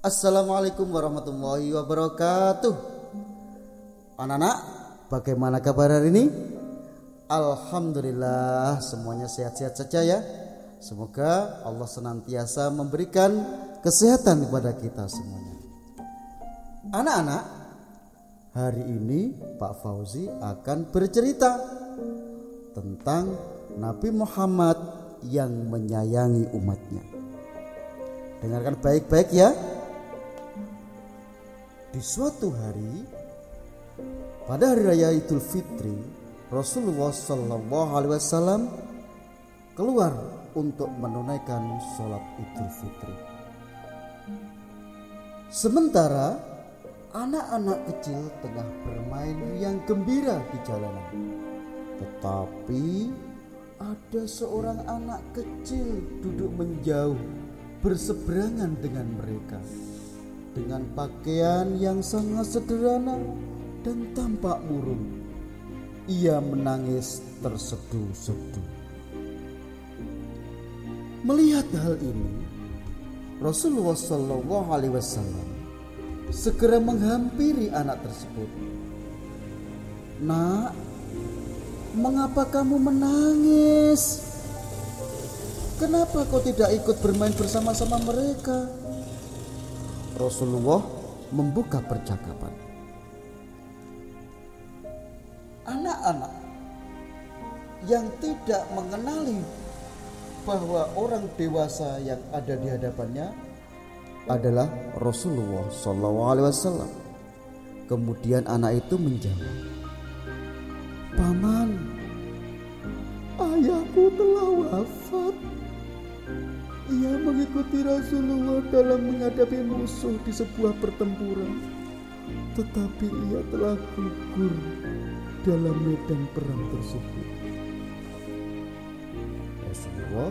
Assalamualaikum warahmatullahi wabarakatuh. Anak-anak, bagaimana kabar hari ini? Alhamdulillah, semuanya sehat-sehat saja ya. Semoga Allah senantiasa memberikan kesehatan kepada kita semuanya. Anak-anak, hari ini Pak Fauzi akan bercerita tentang Nabi Muhammad yang menyayangi umatnya. Dengarkan baik-baik ya. Di suatu hari pada hari raya Idul Fitri, Rasulullah Shallallahu Alaihi Wasallam keluar untuk menunaikan sholat Idul Fitri. Sementara anak-anak kecil tengah bermain yang gembira di jalanan, tetapi ada seorang anak kecil duduk menjauh berseberangan dengan mereka dengan pakaian yang sangat sederhana dan tampak murung. Ia menangis terseduh-seduh. Melihat hal ini, Rasulullah Shallallahu Alaihi Wasallam segera menghampiri anak tersebut. Nak, mengapa kamu menangis? Kenapa kau tidak ikut bermain bersama-sama mereka? Rasulullah membuka percakapan. Anak-anak yang tidak mengenali bahwa orang dewasa yang ada di hadapannya adalah Rasulullah SAW. Kemudian anak itu menjawab, "Paman, Ia mengikuti Rasulullah dalam menghadapi musuh di sebuah pertempuran. Tetapi ia telah gugur dalam medan perang tersebut. Rasulullah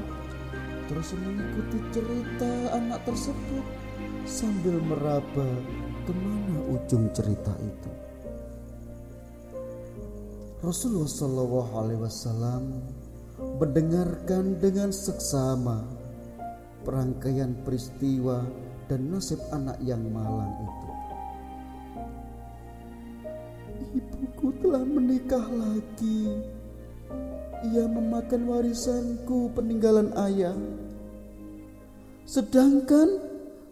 terus mengikuti cerita anak tersebut sambil meraba ke mana ujung cerita itu. Rasulullah Shallallahu Alaihi Wasallam mendengarkan dengan seksama perangkaian peristiwa dan nasib anak yang malang itu. Ibuku telah menikah lagi. Ia memakan warisanku peninggalan ayah. Sedangkan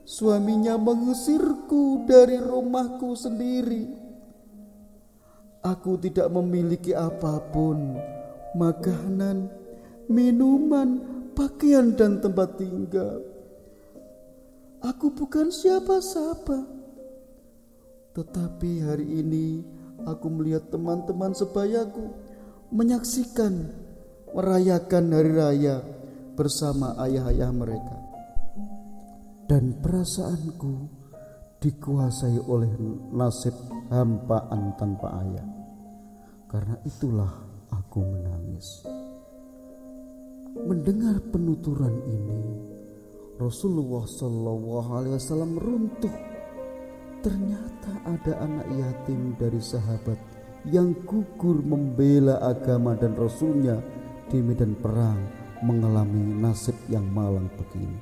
suaminya mengusirku dari rumahku sendiri. Aku tidak memiliki apa pun, makanan, minuman, pakaian dan tempat tinggal. Aku bukan siapa-siapa. Tetapi hari ini aku melihat teman-teman sebayaku menyaksikan merayakan hari raya bersama ayah-ayah mereka. Dan perasaanku dikuasai oleh nasib hampaan tanpa ayah. Karena itulah aku menangis. Mendengar penuturan ini, Rasulullah Shallallahu Alaihi Wasallam runtuh. Ternyata ada anak yatim dari sahabat yang gugur membela agama dan Rasulnya di medan perang mengalami nasib yang malang begini.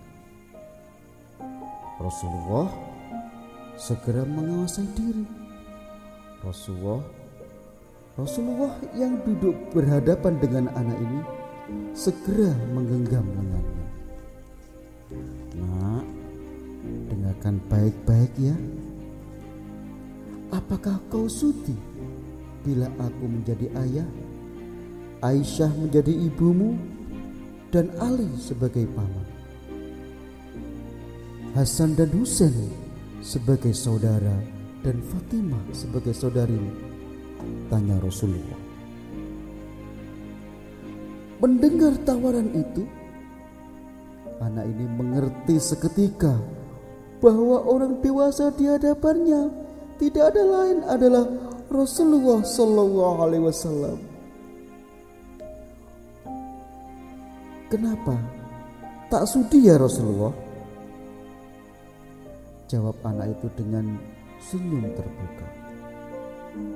Rasulullah segera menguasai diri. Rasulullah Rasulullah yang duduk berhadapan dengan anak ini segera menggenggam lengannya. Nak, dengarkan baik-baik ya. Apakah kau sudi bila aku menjadi ayah, Aisyah menjadi ibumu, dan Ali sebagai paman? Hasan dan Husain sebagai saudara dan Fatimah sebagai saudarimu? Tanya Rasulullah. Mendengar tawaran itu, anak ini mengerti seketika bahwa orang dewasa di hadapannya tidak ada lain adalah Rasulullah Shallallahu Alaihi Wasallam. Kenapa tak sudi ya Rasulullah? Jawab anak itu dengan senyum terbuka.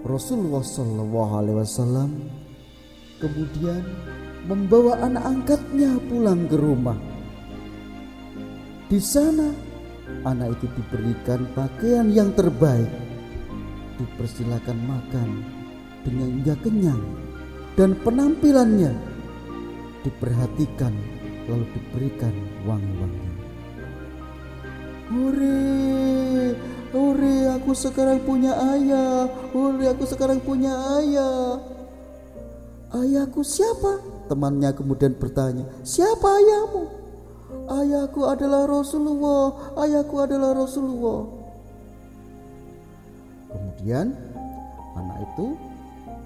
Rasulullah Shallallahu Alaihi Wasallam kemudian membawa anak angkatnya pulang ke rumah. Di sana anak itu diberikan pakaian yang terbaik, dipersilakan makan dengan hingga kenyang, dan penampilannya diperhatikan lalu diberikan wangi-wangi. Hore, hore, aku sekarang punya ayah. Hore, aku sekarang punya ayah. Ayahku siapa? Temannya kemudian bertanya, siapa ayahmu? Ayahku adalah Rasulullah, ayahku adalah Rasulullah. Kemudian anak itu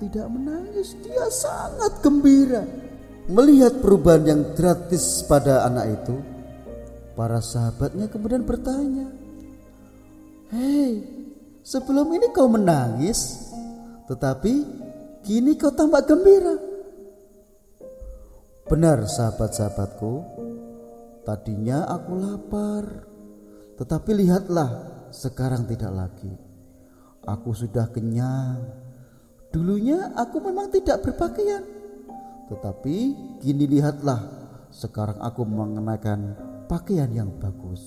tidak menangis, dia sangat gembira. Melihat perubahan yang gratis pada anak itu, para sahabatnya kemudian bertanya, "Hei, sebelum ini kau menangis, tetapi kini kau tampak gembira." Benar, sahabat-sahabatku, tadinya aku lapar, tetapi lihatlah, sekarang tidak lagi. Aku sudah kenyang. Dulunya aku memang tidak berpakaian, tetapi kini lihatlah, sekarang aku mengenakan pakaian yang bagus.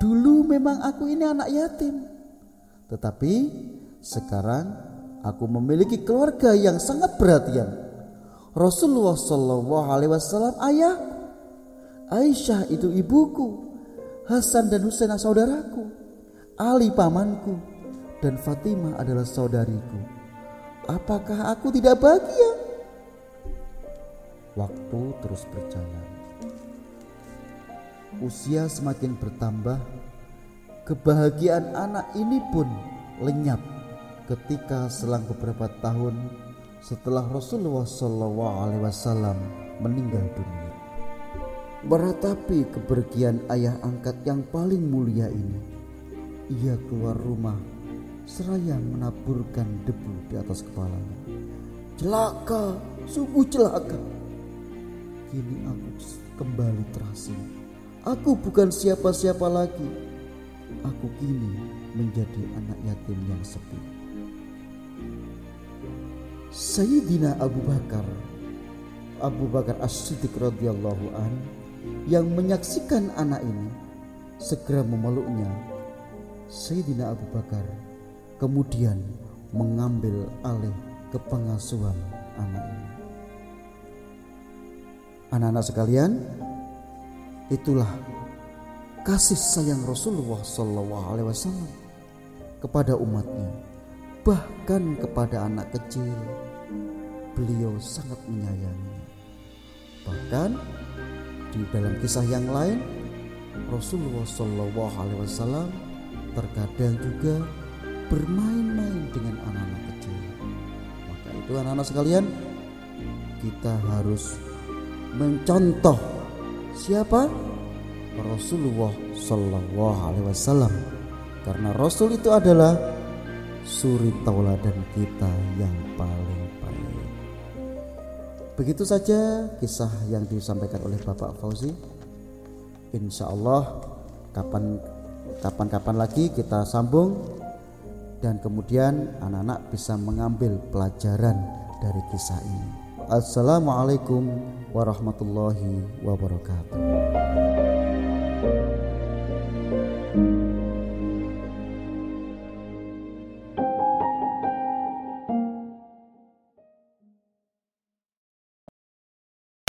Dulu memang aku ini anak yatim, tetapi sekarang aku memiliki keluarga yang sangat perhatian. Rasulullah Shallallahu Alaihi Wasallam ayah, Aisyah itu ibuku, Hasan dan Husain saudaraku, Ali pamanku, dan Fatimah adalah saudariku. Apakah aku tidak bahagia? Waktu terus berjalan. Usia semakin bertambah, kebahagiaan anak ini pun lenyap ketika selang beberapa tahun setelah Rasulullah Wasallam meninggal dunia. Meratapi kepergian ayah angkat yang paling mulia ini, ia keluar rumah seraya menaburkan debu di atas kepalanya. Celaka, sungguh celaka. Kini aku kembali terasing. Aku bukan siapa-siapa lagi. Aku kini menjadi anak yatim yang sepi. Sayyidina Abu Bakar Abu Bakar As-Siddiq radhiyallahu an yang menyaksikan anak ini segera memeluknya. Sayyidina Abu Bakar kemudian mengambil alih kepengasuhan anak ini. Anak-anak sekalian, itulah kasih sayang Rasulullah Shallallahu Alaihi Wasallam kepada umatnya, bahkan kepada anak kecil. Beliau sangat menyayangi. Bahkan di dalam kisah yang lain, Rasulullah Shallallahu Alaihi Wasallam terkadang juga bermain-main dengan anak-anak kecil. Maka itu anak-anak sekalian, kita harus mencontoh siapa Rasulullah Shallallahu Alaihi Wasallam karena Rasul itu adalah suri tauladan kita yang paling baik. Begitu saja kisah yang disampaikan oleh Bapak Fauzi. Insya Allah kapan kapan-kapan lagi kita sambung dan kemudian anak-anak bisa mengambil pelajaran dari kisah ini. Assalamualaikum warahmatullahi wabarakatuh.